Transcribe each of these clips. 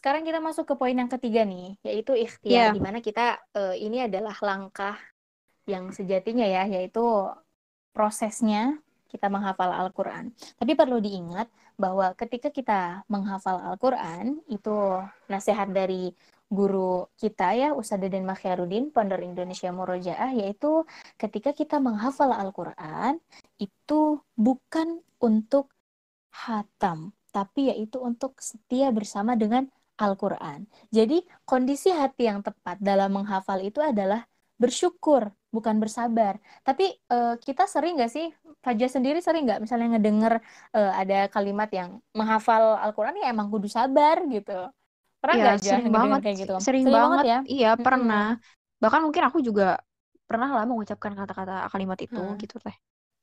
Sekarang kita masuk ke poin yang ketiga nih, yaitu ikhtiar, Iya. di mana kita eh, ini adalah langkah yang sejatinya ya, yaitu prosesnya kita menghafal Al-Quran. Tapi perlu diingat bahwa ketika kita menghafal Al-Quran, itu nasihat dari guru kita ya, Ustadz Deden Makhyarudin, Pondok Indonesia Murojaah, yaitu ketika kita menghafal Al-Quran, itu bukan untuk hatam, tapi yaitu untuk setia bersama dengan Al-Quran. Jadi kondisi hati yang tepat dalam menghafal itu adalah bersyukur, bukan bersabar. Tapi eh, kita sering nggak sih, Fajar sendiri sering nggak misalnya ngedenger eh, ada kalimat yang menghafal Al-Quran ya emang kudu sabar gitu. Pernah Iya, nggak aja sering banget, kayak gitu? sering Sering banget. ya? Iya, pernah. Bahkan mungkin aku juga pernah lah mengucapkan kata-kata kalimat itu Hmm. gitu teh.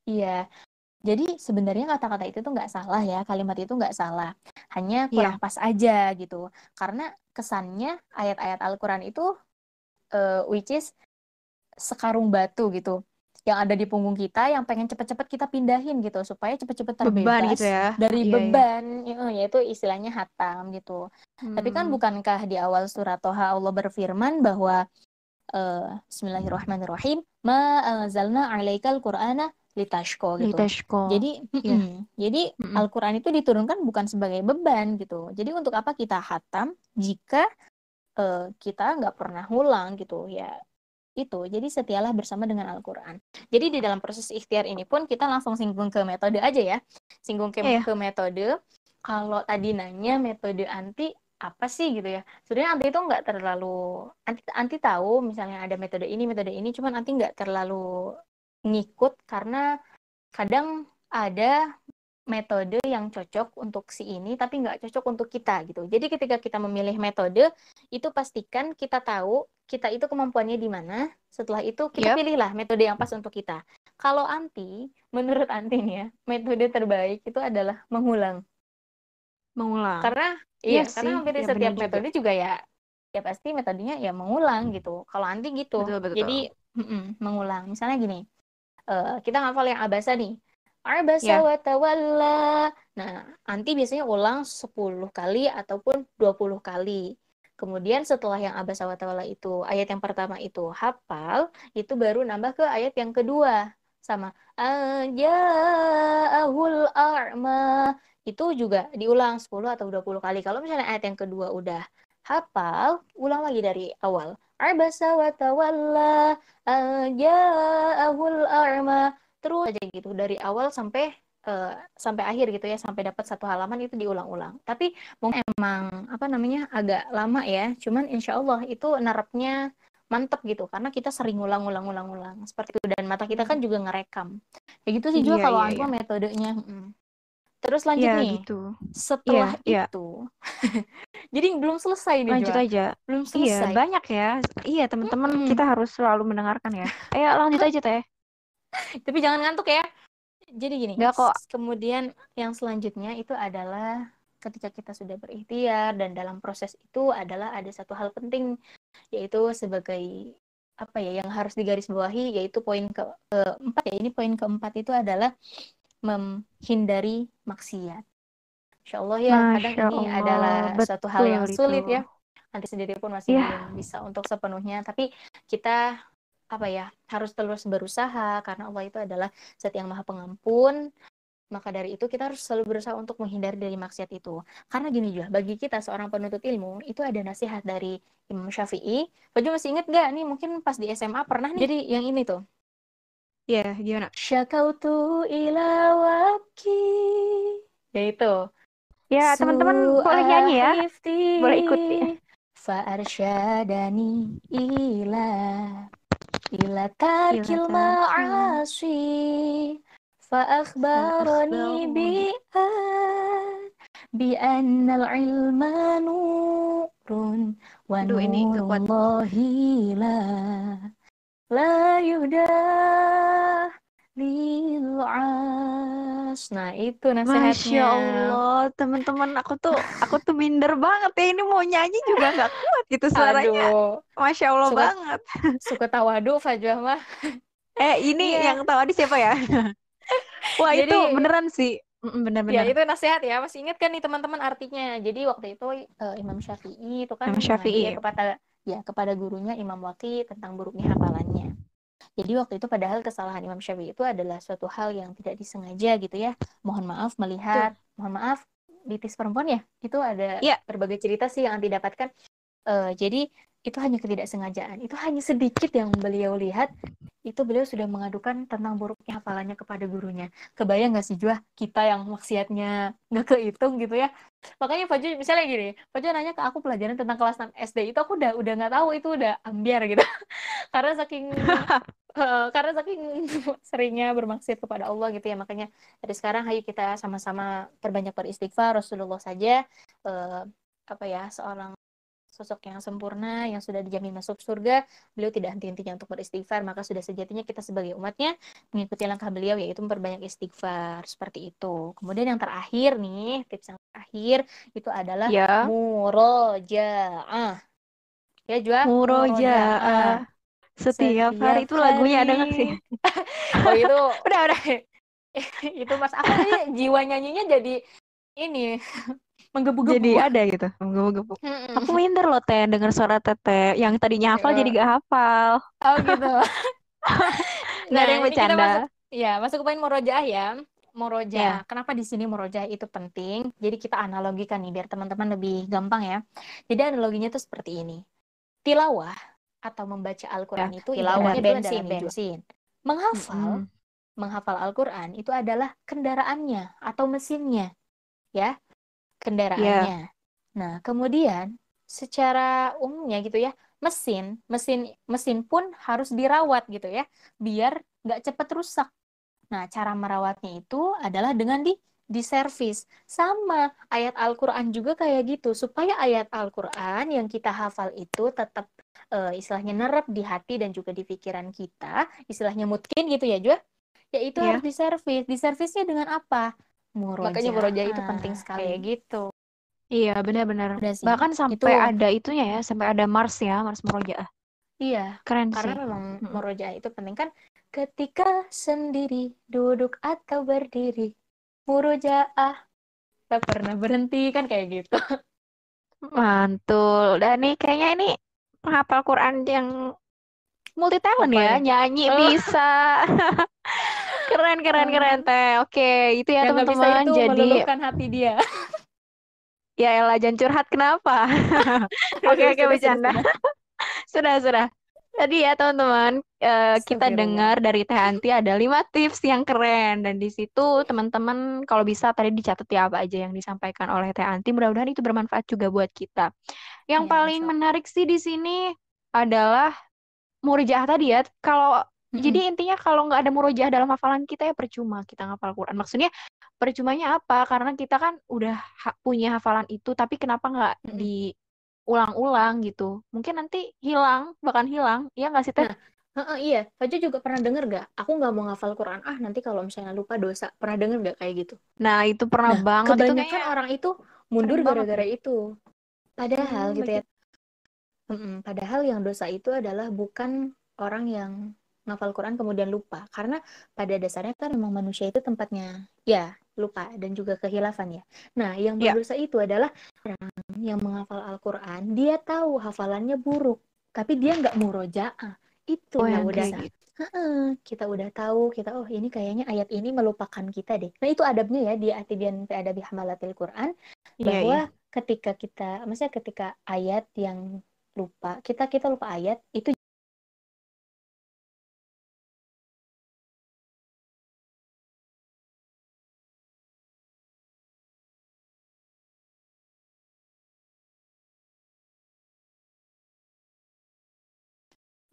Iya, jadi sebenarnya kata-kata itu tuh nggak salah ya, kalimat itu nggak salah. Hanya kurang pas aja gitu. Karena kesannya ayat-ayat Al-Quran itu, eh, which is sekarung batu gitu. Yang ada di punggung kita, yang pengen cepet-cepet kita pindahin gitu. Supaya cepet-cepet Beban gitu terbebas ya. dari Iya, iya. beban, ya- yaitu istilahnya hatam gitu. Tapi kan Hmm. bukankah di awal surat Toha Allah berfirman bahwa eh, Bismillahirrahmanirrahim, ma anzalna 'alaikal Qur'ana litashqa gitu. Litashqa. Jadi, mm-mm. jadi Mm-mm. Al-Quran itu diturunkan bukan sebagai beban gitu. Jadi untuk apa kita hatam jika eh, kita nggak pernah ngulang gitu ya itu. Jadi setialah bersama dengan Al-Quran. Jadi di dalam proses ikhtiar ini pun kita langsung singgung ke metode aja ya. Singgung ke, Iya, iya. ke metode. Kalau tadi nanya metode anti apa sih gitu ya? Sebenarnya anti itu nggak terlalu anti anti tahu misalnya ada metode ini metode ini, cuman anti nggak terlalu ngikut karena kadang ada metode yang cocok untuk si ini tapi nggak cocok untuk kita gitu. Jadi ketika kita memilih metode itu pastikan kita tahu kita itu kemampuannya di mana. Setelah itu kita Yap. pilihlah metode yang pas untuk kita. Kalau anti, menurut anti nih ya, metode terbaik itu adalah mengulang. Mengulang. Karena Iya iya, karena hampir ya setiap juga. metode juga ya ya pasti metodenya ya mengulang gitu. Kalau anti gitu. Betul, betul. Jadi mm-mm, mengulang. Misalnya gini, eh, kita ngafal yang abasa nih. Abasa Ya. wa tawalla. Nah, anti biasanya ulang 10 kali ataupun 20 kali. Kemudian setelah yang abasa wa tawalla itu, ayat yang pertama itu hafal, itu baru nambah ke ayat yang kedua. Sama ajaahul a'ma. Itu juga diulang 10 atau 20 kali. Kalau misalnya ayat yang kedua udah hafal, ulang lagi dari awal. Abasa wa tawalla ajaahul a'ma. Terus aja gitu dari awal sampai eh, sampai akhir gitu ya, sampai dapat satu halaman itu diulang-ulang. Tapi mungkin emang apa namanya agak lama ya. Cuman insya Allah itu nerapnya mantep gitu karena kita sering ulang-ulang-ulang-ulang seperti itu dan mata kita kan juga ngerekam kayak gitu sih juga Iya, kalau iya, Antua iya. metodenya Mm. Terus lanjut Iya, nih gitu. setelah Iya, iya. itu jadi belum selesai nih Lanjut Jua aja. belum Iya, selesai banyak ya. Iya, teman-teman Mm-mm. kita harus selalu mendengarkan ya. Ayo lanjut aja teh. tapi jangan ngantuk ya jadi gini Nggak kok. kemudian yang selanjutnya itu adalah ketika kita sudah berikhtiar dan dalam proses itu adalah ada satu hal penting yaitu sebagai apa ya yang harus digarisbawahi yaitu poin ke keempat ya ini poin keempat itu adalah menghindari maksiat. Insya Allah ya kadang Masya ini Allah, adalah suatu hal yang betul sulit itu. ya. Nanti sendiri pun masih Iya. belum bisa untuk sepenuhnya. Tapi kita apa ya harus terus berusaha karena Allah itu adalah Zat yang Maha Pengampun. Maka dari itu kita harus selalu berusaha untuk menghindari dari maksiat itu. Karena gini juga, bagi kita seorang penuntut ilmu, itu ada nasihat dari Imam Syafi'i. Baju masih inget gak nih? Mungkin pas di SMA pernah nih. Jadi yang ini tuh. Iya, gimana? Syakautu ila wabki. Ya itu. Ya, teman-teman boleh nyanyi ya. Boleh ikut ya. Fa'arsyadani ila ila tarkil ma'asi Fa'akhbarani Fa'akhbarani. bi'an Bi'annal ilma nurun Wa Aduh, ini nggak lil'as Nah itu nasihatnya Masya Allah, teman-teman aku tuh aku tuh minder banget ya ini mau nyanyi juga nggak kuat gitu suaranya. Aduh Masya Allah Suka- banget. suka tawadu Fajwa mah Eh, ini Iya. yang tahu di siapa ya? Wah, Jadi itu beneran sih. Mm, ya Bener-bener. itu nasihat ya. Masih ingat kan nih teman-teman artinya. Jadi waktu itu eh, Imam Syafi'i itu kan Imam Syafi'i. ya kepada ya kepada gurunya Imam Waqi tentang buruknya hafalannya. Jadi waktu itu padahal kesalahan Imam Syafi'i itu adalah suatu hal yang tidak disengaja gitu ya. Mohon maaf melihat, mohon maaf litis perempuan ya. Itu ada Iya. berbagai cerita sih yang didapatkan. Eh, jadi itu hanya ketidaksengajaan. Itu hanya sedikit yang beliau lihat. Itu beliau sudah mengadukan tentang buruknya hafalannya kepada gurunya. Kebayang nggak sih Juah kita yang maksiatnya nggak kehitung gitu ya. Makanya Fajr misalnya gini, Fajr nanya ke aku pelajaran tentang kelas 6 SD itu aku udah udah nggak tahu itu udah ambiar gitu. karena saking eh, karena saking seringnya bermaksiat kepada Allah gitu ya. Makanya dari sekarang ayo kita sama-sama perbanyak beristighfar. Rasulullah saja eh, apa ya seorang sosok yang sempurna yang sudah dijamin masuk surga beliau tidak henti-hentinya untuk beristighfar. Maka sudah sejatinya kita sebagai umatnya mengikuti langkah beliau yaitu memperbanyak istighfar. Seperti itu. Kemudian yang terakhir nih tips yang terakhir itu adalah Ya. murojaah. Ya Jua? Murojaah. Setiap hari itu lagunya ada nggak sih? oh itu Udah, udah. itu mas aku tadi jiwa nyanyinya jadi ini menggebu-gebu Jadi ada gitu. Menggebu-gebu. Mm-mm. Aku minder loh Teh denger suara Teteh yang tadinya hafal Iya. jadi gak hafal. oh gitu Nggak ada yang bercanda. masuk ya masuk ke poin murojaah ya murojaah Ya. kenapa di sini murojaah itu penting jadi kita analogikan nih biar teman-teman lebih gampang ya jadi analoginya tuh seperti ini tilawah atau membaca Al-Quran Ya, itu tilawah itu bensin, adalah bensin. Menghafal, Mm-mm. menghafal Al-Quran itu adalah kendaraannya atau mesinnya, ya, kendaraannya. Nah, kemudian secara umumnya gitu ya, mesin, mesin, mesin pun harus dirawat gitu ya, biar nggak cepat rusak. Nah, cara merawatnya itu adalah dengan di diservis. Sama ayat Al-Quran juga kayak gitu, supaya ayat Al-Quran yang kita hafal itu tetap eh, istilahnya nerap di hati dan juga di pikiran kita, istilahnya mungkin gitu ya, Jua. Yaitu Iya. harus diservis. Diservisnya dengan apa? Makanya murojaah itu penting sekali. Kayak gitu. Iya, benar-benar. Bahkan sampai Itu- ada itunya ya, sampai ada Mars ya, Mars Murojaah. Iya, Keren karena sih. memang Mm-mm. murojaah itu penting kan ketika sendiri duduk atau berdiri murojaah tak pernah berhenti kan kayak gitu Mantul. Dan nih kayaknya ini penghafal Quran yang multi talent ya, nyanyi Oh. bisa. Keren, keren, keren, Teh. Oke, itu ya teman-teman. Jadi, meluluhkan hati dia ya Ella jangan curhat kenapa? Oke, oke, bercanda. sudah, sudah. Tadi ya teman-teman, eh, kita dengar dari Teh Anti ada lima tips yang keren dan di situ teman-teman kalau bisa tadi dicatat ya apa aja yang disampaikan oleh Teh Anti. Mudah-mudahan itu bermanfaat juga buat kita. Yang Ya, paling Allah. menarik sih di sini adalah murojaah tadi ya. Kalau Mm-mm. jadi intinya kalau nggak ada murojaah dalam hafalan kita ya percuma kita ngapal Quran. Maksudnya percumanya apa? Karena kita kan udah ha- punya hafalan itu, tapi kenapa nggak Mm-mm. diulang-ulang gitu? Mungkin nanti hilang, bahkan hilang. Iya nggak sih Teh? Nah, Heeh, iya, Fajo juga pernah denger gak? Aku nggak mau ngafal Quran. Ah, nanti kalau misalnya lupa dosa. Pernah denger gak kayak gitu? Nah itu pernah Nah, banget itu kebanyakan kayaknya. orang itu mundur gara-gara itu. Padahal Hmm, gitu ya. Mm-mm, padahal yang dosa itu adalah bukan orang yang ngafal Quran kemudian lupa. Karena pada dasarnya kan memang manusia itu tempatnya ya lupa dan juga kehilafan ya. Nah, yang Ya. berdosa itu adalah orang yang menghafal Al-Quran, dia tahu hafalannya buruk, tapi dia nggak murojaah. Itu Oh yang udah gitu. Kita udah tahu, kita oh ini kayaknya ayat ini melupakan kita deh. Nah, itu adabnya ya di Atibian fi Adabi Hamalatil Quran Iya bahwa iya. ketika kita maksudnya ketika ayat yang lupa, kita kita lupa ayat itu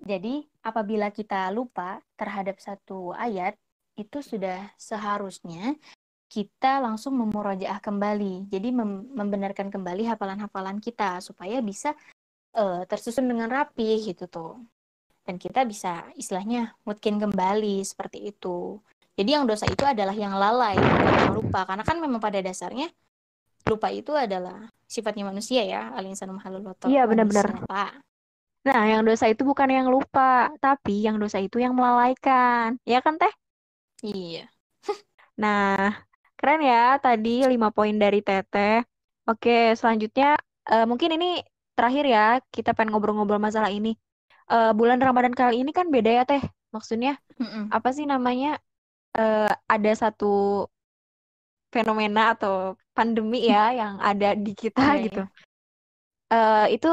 Jadi, apabila kita lupa terhadap satu ayat, itu sudah seharusnya kita langsung memurojaah kembali. Jadi, mem- membenarkan kembali hafalan-hafalan kita supaya bisa eh, tersusun dengan rapi gitu tuh. Dan kita bisa istilahnya mungkin kembali seperti itu. Jadi, yang dosa itu adalah yang lalai, yang lupa. Karena kan memang pada dasarnya lupa itu adalah sifatnya manusia ya. Al-insanu mahalul khata', Iya, benar-benar. lupa. Nah yang dosa itu bukan yang lupa, tapi yang dosa itu yang melalaikan. Ya kan Teh? Iya. Nah, keren ya tadi lima poin dari Teteh. Oke, selanjutnya eh, mungkin ini terakhir ya, kita pengen ngobrol-ngobrol masalah ini. Eh, bulan Ramadan kali ini kan beda ya Teh. Maksudnya Mm-mm. apa sih namanya? Eh, ada satu fenomena atau pandemi ya yang ada di kita Iya, gitu. iya. Eh, itu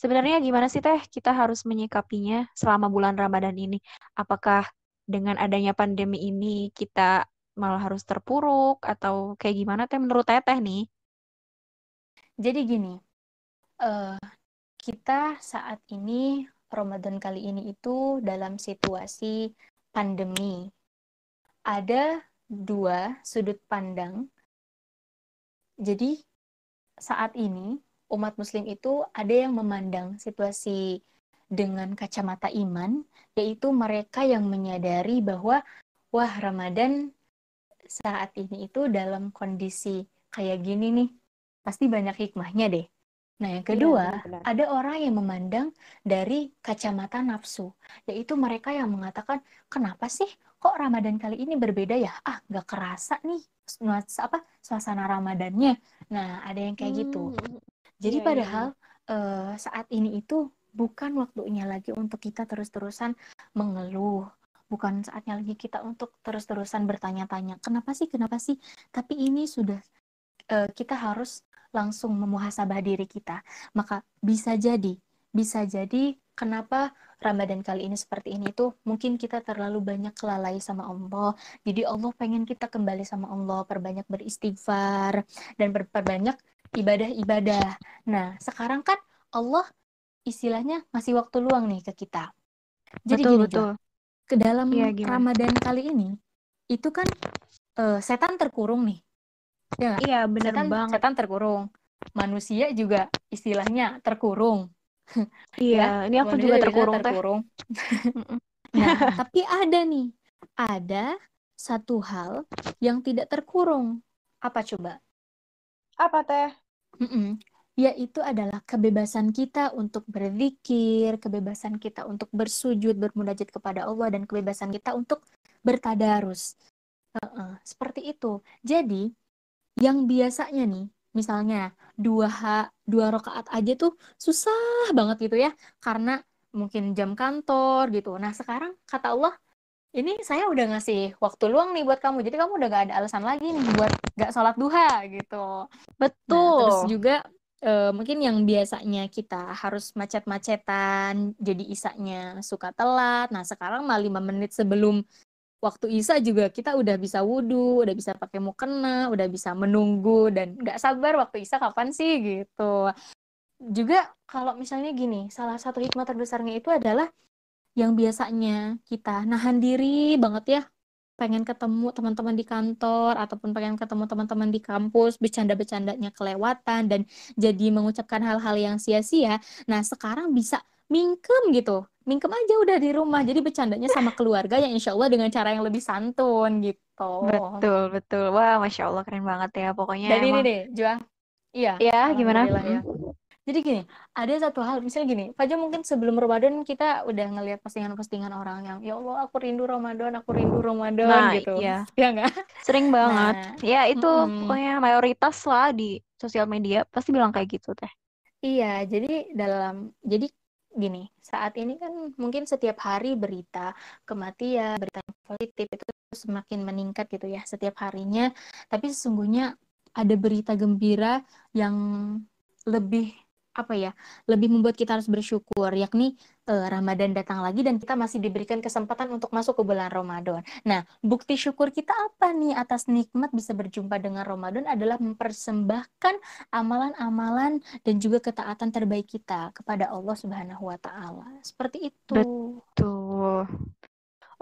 sebenarnya gimana sih Teh kita harus menyikapinya selama bulan Ramadan ini? Apakah dengan adanya pandemi ini kita malah harus terpuruk atau kayak gimana Teh menurut Teteh nih? Jadi gini, eh, kita saat ini Ramadan kali ini itu dalam situasi pandemi. Ada dua sudut pandang. Jadi saat ini umat muslim itu ada yang memandang situasi dengan kacamata iman, yaitu mereka yang menyadari bahwa wah Ramadan saat ini itu dalam kondisi kayak gini nih, pasti banyak hikmahnya deh. Nah, yang Iya, kedua, benar-benar. ada orang yang memandang dari kacamata nafsu, yaitu mereka yang mengatakan, kenapa sih kok Ramadan kali ini berbeda ya? Ah, nggak kerasa nih apa suasana Ramadannya. Nah, ada yang kayak gitu. Jadi iya, iya, padahal iya. eh, saat ini itu bukan waktunya lagi untuk kita terus-terusan mengeluh. Bukan saatnya lagi kita untuk terus-terusan bertanya-tanya, kenapa sih, kenapa sih? Tapi ini sudah eh, kita harus langsung memuhasabah diri kita. Maka bisa jadi, bisa jadi kenapa Ramadan kali ini seperti ini tuh mungkin kita terlalu banyak kelalai sama Allah. Jadi Allah pengen kita kembali sama Allah, perbanyak beristighfar dan berperbanyak ibadah-ibadah. Nah, sekarang kan Allah istilahnya masih waktu luang nih ke kita. Jadi Betul, gini betul. Jua, ke dalam gimana? Ramadan kali ini itu kan eh, setan terkurung nih. Ya? Iya, bener Setan banget. setan terkurung. Manusia juga istilahnya terkurung. Iya, Ya, ini aku juga terkurung, terkurung. Nah, tapi ada nih, ada satu hal yang tidak terkurung. Apa coba? Apa, Teh? Mm-mm. Yaitu adalah kebebasan kita untuk berzikir, kebebasan kita untuk bersujud, bermunajat kepada Allah, dan kebebasan kita untuk bertadarus. Heeh, seperti itu. Jadi, yang biasanya nih, misalnya dua ha, dua rakaat aja tuh susah banget gitu ya, karena mungkin jam kantor gitu. Nah, sekarang kata Allah, ini saya udah ngasih waktu luang nih buat kamu, jadi kamu udah gak ada alasan lagi nih buat gak sholat duha gitu. Nah, terus Betul. juga eh, mungkin yang biasanya kita harus macet-macetan, jadi isaknya suka telat. Nah, sekarang mah 5 menit sebelum waktu Isa juga kita udah bisa wudhu, udah bisa pakai mukena, udah bisa menunggu dan nggak sabar waktu Isa kapan sih gitu. Juga kalau misalnya gini, salah satu hikmah terbesarnya itu adalah yang biasanya kita nahan diri banget ya, pengen ketemu teman-teman di kantor ataupun pengen ketemu teman-teman di kampus, bercanda-bercandanya kelewatan dan jadi mengucapkan hal-hal yang sia-sia. Nah, sekarang bisa mingkem gitu. Mingkem aja udah di rumah. Jadi bercandanya sama keluarga yang insya Allah dengan cara yang lebih santun gitu. Betul, betul. Wah, Masya Allah, keren banget ya. Pokoknya Dan ini emang, deh, Juang. Iya, ya gimana? ya. Jadi gini, ada satu hal, misalnya gini, Fajar mungkin sebelum Ramadan kita udah ngelihat postingan-postingan orang yang, ya Allah, aku rindu Ramadan, aku rindu Ramadan Nah, gitu. iya. Ya nggak? Sering banget. Nah, Ya, itu mm-mm. pokoknya mayoritas lah di sosial media pasti bilang kayak gitu, Teh. Iya, jadi dalam, jadi gini, saat ini kan mungkin setiap hari berita kematian, berita positif itu semakin meningkat gitu ya setiap harinya. Tapi sesungguhnya ada berita gembira yang lebih apa ya, lebih membuat kita harus bersyukur, yakni eh, Ramadan datang lagi dan kita masih diberikan kesempatan untuk masuk ke bulan Ramadan. Nah, bukti syukur kita apa nih atas nikmat bisa berjumpa dengan Ramadan adalah mempersembahkan amalan-amalan dan juga ketaatan terbaik kita kepada Allah Subhanahu wa taala. Seperti itu. Betul.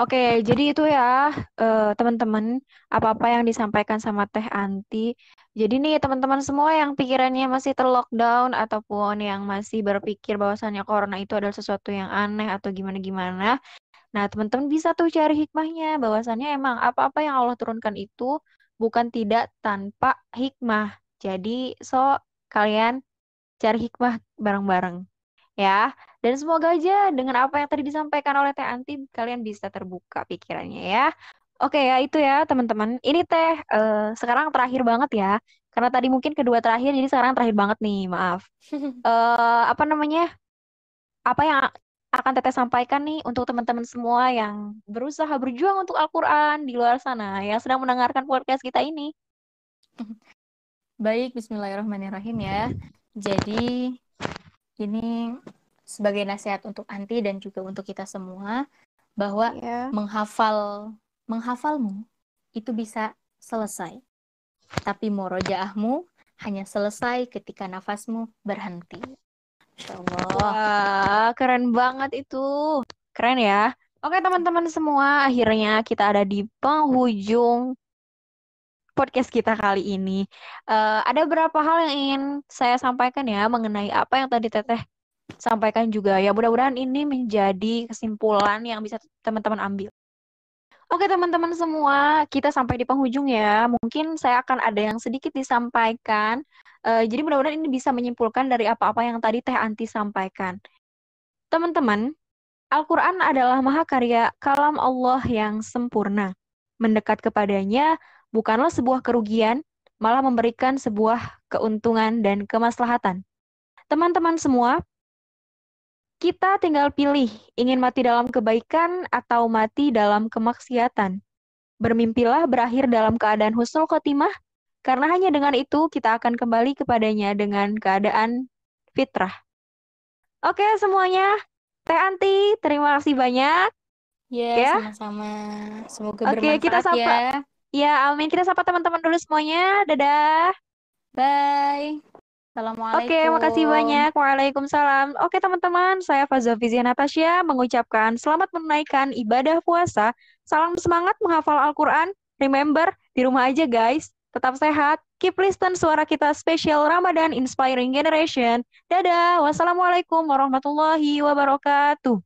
Oke, jadi itu ya eh, teman-teman apa-apa yang disampaikan sama Teh Anti. Jadi nih teman-teman semua yang pikirannya masih terlockdown ataupun yang masih berpikir bahwasannya corona itu adalah sesuatu yang aneh atau gimana-gimana. Nah, teman-teman bisa tuh cari hikmahnya bahwasannya emang apa-apa yang Allah turunkan itu bukan tidak tanpa hikmah. Jadi, so kalian cari hikmah bareng-bareng ya. Dan semoga aja dengan apa yang tadi disampaikan oleh Teh Anti, kalian bisa terbuka pikirannya ya. Oke ya, itu ya teman-teman. Ini teh eh, sekarang terakhir banget ya. Karena tadi mungkin kedua terakhir, jadi sekarang terakhir banget nih, maaf. Eh, apa namanya? Apa yang akan Teteh sampaikan nih untuk teman-teman semua yang berusaha berjuang untuk Al-Quran di luar sana, yang sedang mendengarkan podcast kita ini? Baik, bismillahirrahmanirrahim ya. Jadi, ini sebagai nasihat untuk Anti dan juga untuk kita semua, bahwa Ya. menghafal menghafalmu itu bisa selesai. Tapi murojaahmu hanya selesai ketika nafasmu berhenti. Insya Allah. Wah, keren banget itu. Keren ya. Oke, teman-teman semua, akhirnya kita ada di penghujung podcast kita kali ini. Eh, ada beberapa hal yang ingin saya sampaikan ya mengenai apa yang tadi Teteh sampaikan juga. Ya, mudah-mudahan ini menjadi kesimpulan yang bisa teman-teman ambil. Oke, teman-teman semua, kita sampai di penghujung ya. Mungkin saya akan ada yang sedikit disampaikan. Eh, jadi mudah-mudahan ini bisa menyimpulkan dari apa-apa yang tadi Teh Anti sampaikan. Teman-teman, Al-Quran adalah mahakarya kalam Allah yang sempurna. Mendekat kepadanya bukanlah sebuah kerugian, malah memberikan sebuah keuntungan dan kemaslahatan. Teman-teman semua, kita tinggal pilih ingin mati dalam kebaikan atau mati dalam kemaksiatan. Bermimpilah berakhir dalam keadaan husnul khotimah, karena hanya dengan itu kita akan kembali kepadanya dengan keadaan fitrah. Oke semuanya, Teh Anti, terima kasih banyak. Ya, Ya. sama-sama. Semoga Oke, kita bermanfaat sapa. ya. Ya, amin. Kita sapa teman-teman dulu semuanya. Dadah. Bye. Assalamualaikum. Oke, makasih banyak. Waalaikumsalam. Oke, teman-teman, saya Fazal Fizia Natasha mengucapkan selamat menunaikan ibadah puasa. Salam semangat menghafal Al-Quran. Remember, di rumah aja guys. Tetap sehat. Keep listen suara kita spesial Ramadan Inspiring Generation. Dadah. Wassalamualaikum warahmatullahi wabarakatuh.